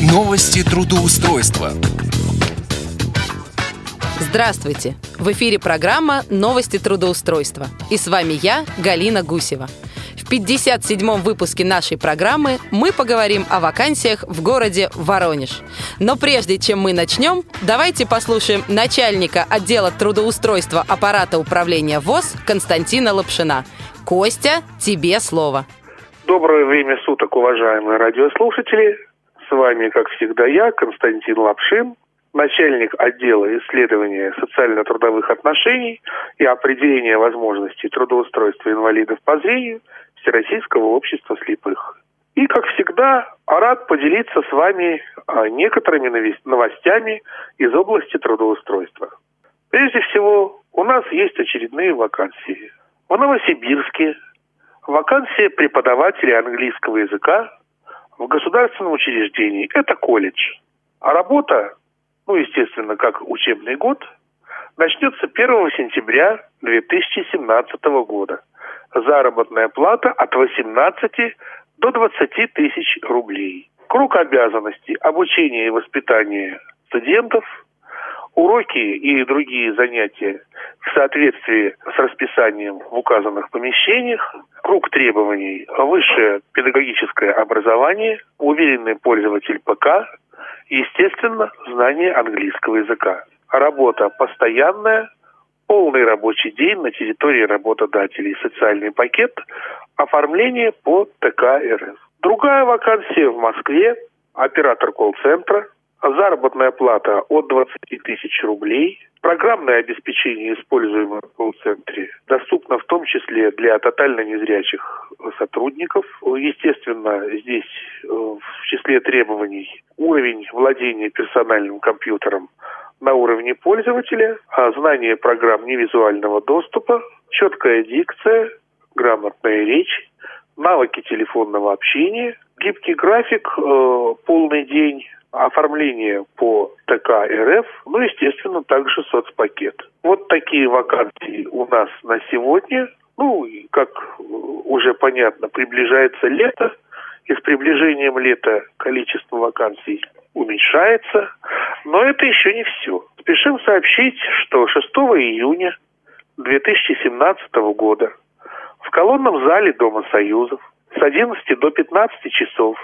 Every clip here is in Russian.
Новости трудоустройства. Здравствуйте! В эфире программа «Новости трудоустройства». И с вами я, Галина Гусева. В 57-м выпуске нашей программы мы поговорим о вакансиях в городе Воронеж. Но прежде чем мы начнем, давайте послушаем начальника отдела трудоустройства аппарата управления ВОЗ Константина Лапшина. Костя, тебе слово. Доброе время суток, уважаемые радиослушатели. С вами, как всегда, я, Константин Лапшин, начальник отдела исследования социально-трудовых отношений и определения возможностей трудоустройства инвалидов по зрению Всероссийского общества слепых. И, как всегда, рад поделиться с вами а, некоторыми новостями из области трудоустройства. Прежде всего, у нас есть очередные вакансии. В Новосибирске вакансия преподавателя английского языка в государственном учреждении. Это колледж. А работа ну, естественно, как учебный год, начнется 1 сентября 2017 года. Заработная плата от 18 до 20 тысяч рублей. Круг обязанностей – обучение и воспитание студентов, уроки и другие занятия в соответствии с расписанием в указанных помещениях, круг требований – высшее педагогическое образование, уверенный пользователь ПК, Естественно, знание английского языка. Работа постоянная, полный рабочий день на территории работодателей, социальный пакет, оформление по ТК РФ. Другая вакансия в Москве, оператор колл-центра, заработная плата от 20 тысяч рублей, программное обеспечение, используемое в колл-центре, доступно в том числе для тотально незрячих сотрудников. Естественно, здесь э, в числе требований уровень владения персональным компьютером на уровне пользователя, а знание программ невизуального доступа, четкая дикция, грамотная речь, навыки телефонного общения, гибкий график, э, полный день, оформление по ТК РФ, ну, естественно, также соцпакет. Вот такие вакансии у нас на сегодня. Ну, как уже понятно, приближается лето, и с приближением лета количество вакансий уменьшается. Но это еще не все. Спешим сообщить, что 6 июня 2017 года в колонном зале Дома Союзов с 11 до 15 часов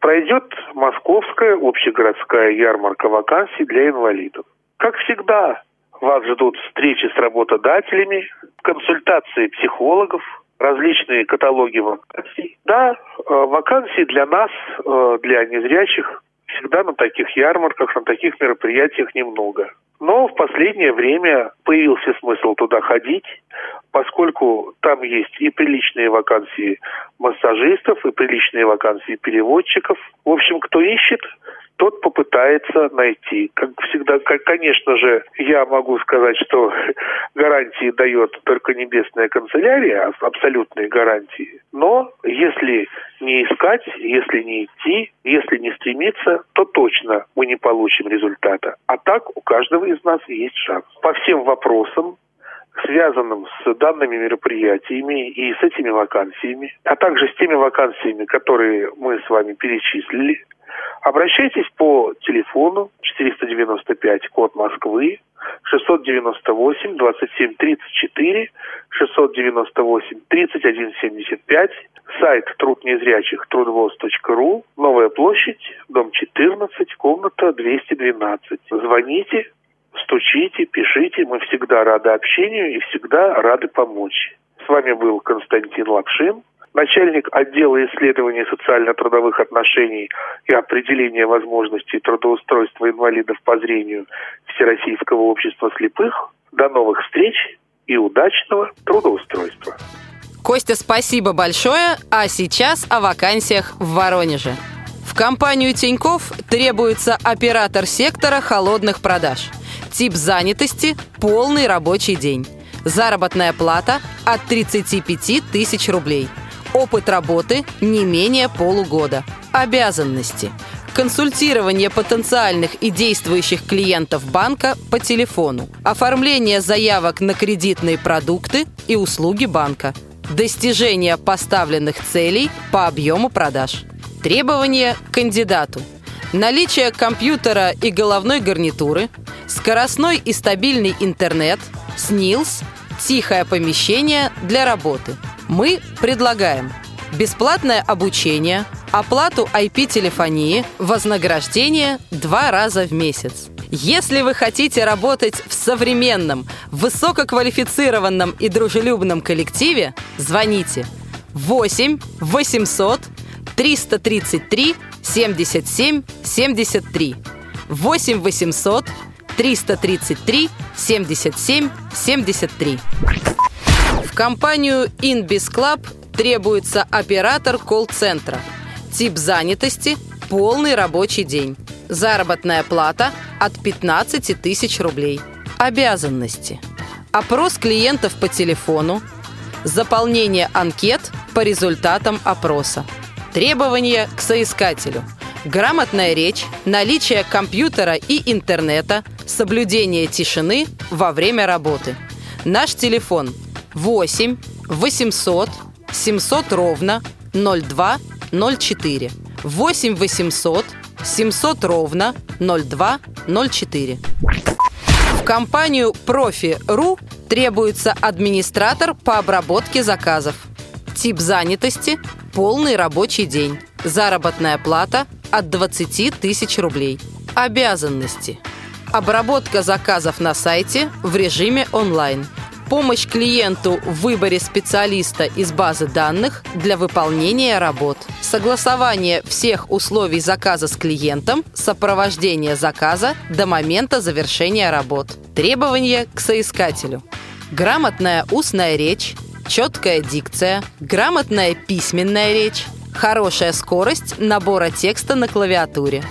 пройдет Московская общегородская ярмарка вакансий для инвалидов. Как всегда, вас ждут встречи с работодателями, консультации психологов, различные каталоги вакансий. Да, э, вакансий для нас, э, для незрячих, всегда на таких ярмарках, на таких мероприятиях немного. Но в последнее время появился смысл туда ходить, поскольку там есть и приличные вакансии массажистов, и приличные вакансии переводчиков. В общем, кто ищет, тот попытается найти. Как всегда, как, конечно же, я могу сказать, что гарантии дает только небесная канцелярия, абсолютные гарантии. Но если не искать, если не идти, если не стремиться, то точно мы не получим результата. А так у каждого из нас есть шанс. По всем вопросам связанным с данными мероприятиями и с этими вакансиями, а также с теми вакансиями, которые мы с вами перечислили, обращайтесь по телефону 495, код Москвы, 698 27 34, 698 31 75, сайт труд незрячих трудвоз.ру, Новая площадь, дом 14, комната 212. Звоните, стучите, пишите, мы всегда рады общению и всегда рады помочь. С вами был Константин Лапшин, начальник отдела исследований социально-трудовых отношений и определения возможностей трудоустройства инвалидов по зрению Всероссийского общества слепых. До новых встреч и удачного трудоустройства. Костя, спасибо большое. А сейчас о вакансиях в Воронеже. В компанию Тиньков требуется оператор сектора холодных продаж – Тип занятости – полный рабочий день. Заработная плата – от 35 тысяч рублей. Опыт работы – не менее полугода. Обязанности – консультирование потенциальных и действующих клиентов банка по телефону, оформление заявок на кредитные продукты и услуги банка, достижение поставленных целей по объему продаж. Требования к кандидату – наличие компьютера и головной гарнитуры, скоростной и стабильный интернет, СНИЛС, тихое помещение для работы. Мы предлагаем бесплатное обучение, оплату IP-телефонии, вознаграждение два раза в месяц. Если вы хотите работать в современном, высококвалифицированном и дружелюбном коллективе, звоните 8 800 333 77 73 8 800 333 77 73. Компанию Inbis Club требуется оператор колл-центра. Тип занятости – полный рабочий день. Заработная плата от 15 тысяч рублей. Обязанности. Опрос клиентов по телефону. Заполнение анкет по результатам опроса. Требования к соискателю. Грамотная речь, наличие компьютера и интернета, соблюдение тишины во время работы. Наш телефон 8 800 700 ровно 02 04. 8 800 700 ровно 02 04. В компанию Профи.ру требуется администратор по обработке заказов. Тип занятости – полный рабочий день. Заработная плата от 20 тысяч рублей. Обязанности. Обработка заказов на сайте в режиме онлайн – Помощь клиенту в выборе специалиста из базы данных для выполнения работ. Согласование всех условий заказа с клиентом, сопровождение заказа до момента завершения работ. Требования к соискателю. Грамотная устная речь, четкая дикция, грамотная письменная речь, хорошая скорость набора текста на клавиатуре,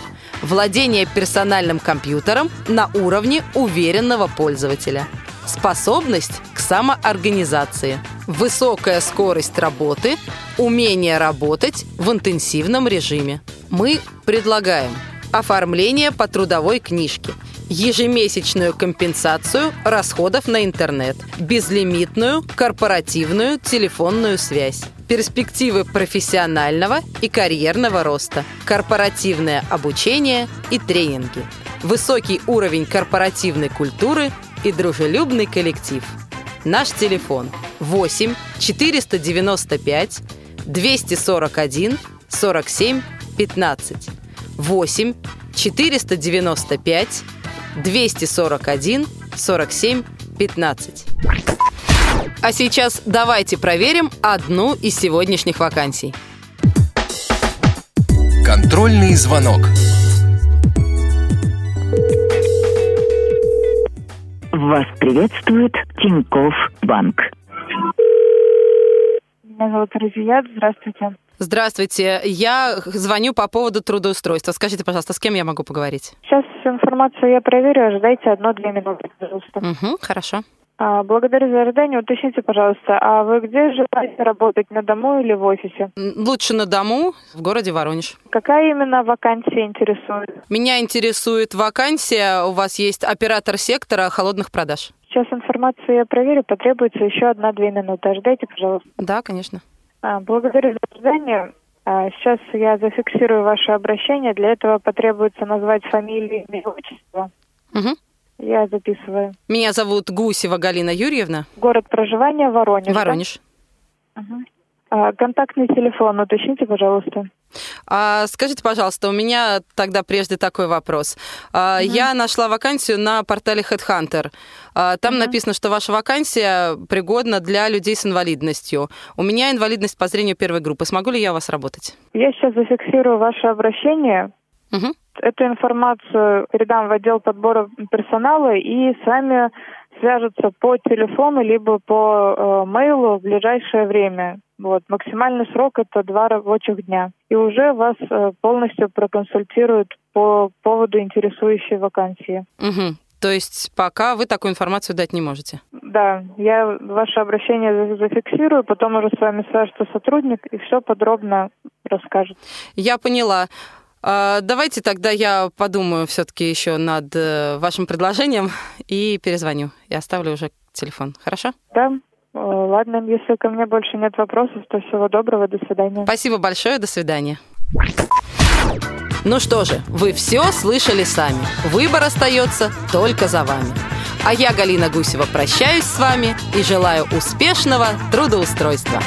владение персональным компьютером на уровне уверенного пользователя – способность к самоорганизации, высокая скорость работы, умение работать в интенсивном режиме. Мы предлагаем оформление по трудовой книжке, ежемесячную компенсацию расходов на интернет, безлимитную корпоративную телефонную связь, перспективы профессионального и карьерного роста, корпоративное обучение и тренинги, высокий уровень корпоративной культуры и дружелюбный коллектив. Наш телефон 8 495 241 47 15 8 495 241 47 15. А сейчас давайте проверим одну из сегодняшних вакансий. Контрольный звонок. Вас приветствует Тиньков Банк. Меня зовут Разият. Здравствуйте. Здравствуйте. Я звоню по поводу трудоустройства. Скажите, пожалуйста, с кем я могу поговорить? Сейчас информацию я проверю. Ожидайте одно-две минуты, пожалуйста. Угу, хорошо. А, благодарю за ожидание. Уточните, пожалуйста, а вы где желаете работать, на дому или в офисе? Лучше на дому в городе Воронеж. Какая именно вакансия интересует? Меня интересует вакансия. У вас есть оператор сектора холодных продаж. Сейчас информацию я проверю. Потребуется еще одна-две минуты. Ожидайте, пожалуйста. Да, конечно. А, благодарю за ожидание. А, сейчас я зафиксирую ваше обращение. Для этого потребуется назвать фамилию, имя, отчество. Угу. Я записываю. Меня зовут Гусева Галина Юрьевна. Город проживания Воронеж. да? Воронеж. Мгм. А, контактный телефон уточните, пожалуйста. А, скажите, пожалуйста, у меня тогда прежде такой вопрос. А, Я нашла вакансию на портале Headhunter. А, Там написано, что ваша вакансия пригодна для людей с инвалидностью. У меня инвалидность по зрению первой группы. Смогу ли я у вас работать? Я сейчас зафиксирую ваше обращение. Мгм. Эту информацию передам в отдел подбора персонала и с вами свяжутся по телефону либо по э, мейлу в ближайшее время. Вот. Максимальный срок это два рабочих дня. И уже вас э, полностью проконсультируют по поводу интересующей вакансии. Мгм. То есть пока вы такую информацию дать не можете? Да, я ваше обращение за- зафиксирую, потом уже с вами свяжется сотрудник и все подробно расскажет. Я поняла. А, Давайте тогда я подумаю все-таки еще над э, вашим предложением и перезвоню. И оставлю уже телефон. Хорошо? Да? Э, Ладно, если ко мне больше нет вопросов, то всего доброго, до свидания. Спасибо большое. До свидания. Ну что же, вы все слышали сами. Выбор остается только за вами. А я, Галина Гусева, прощаюсь с вами и желаю успешного трудоустройства.